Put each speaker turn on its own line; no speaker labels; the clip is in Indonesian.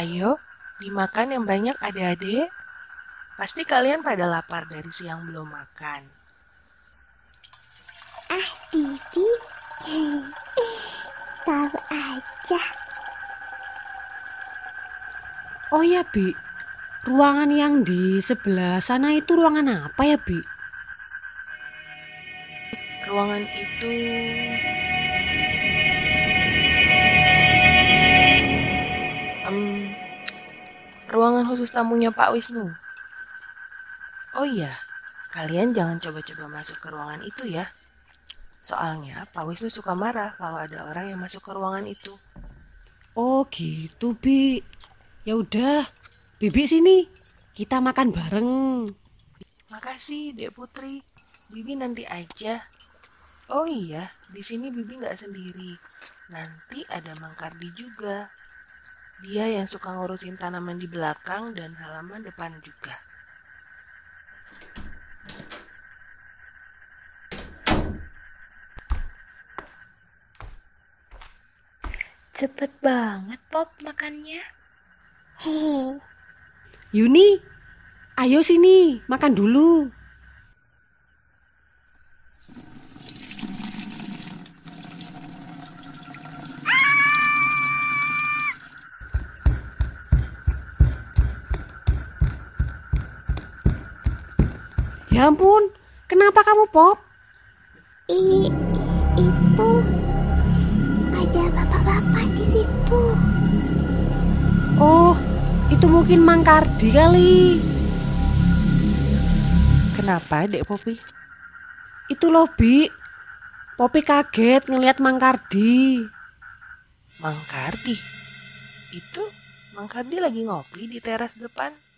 Ayo, dimakan yang banyak adik-adik. Pasti kalian pada lapar dari siang belum makan.
Ah, Bibi. Tahu aja.
Oh ya, Bi. Ruangan yang di sebelah sana itu ruangan apa ya, Bi?
Ruangan itu ruangan khusus tamunya Pak Wisnu. Oh iya, kalian jangan coba-coba masuk ke ruangan itu ya. Soalnya Pak Wisnu suka marah kalau ada orang yang masuk ke ruangan itu.
Oh, gitu, Bi. Ya udah, Bibi sini. Kita makan bareng.
Makasih, Dek Putri. Bibi nanti aja. Oh iya, di sini Bibi nggak sendiri. Nanti ada Mang Kardi juga. Dia yang suka ngurusin tanaman di belakang dan halaman depan juga.
Cepet banget Pop makannya.
Hehe.
Yuni, ayo sini, makan dulu. Ya ampun, kenapa kamu pop?
I, itu ada bapak-bapak di situ.
Oh, itu mungkin Mang Kardi kali.
Kenapa, Dek Popi?
Itu loh, Bi. Popi kaget ngelihat Mang Kardi.
Mang Kardi. Itu Mang Kardi lagi ngopi di teras depan.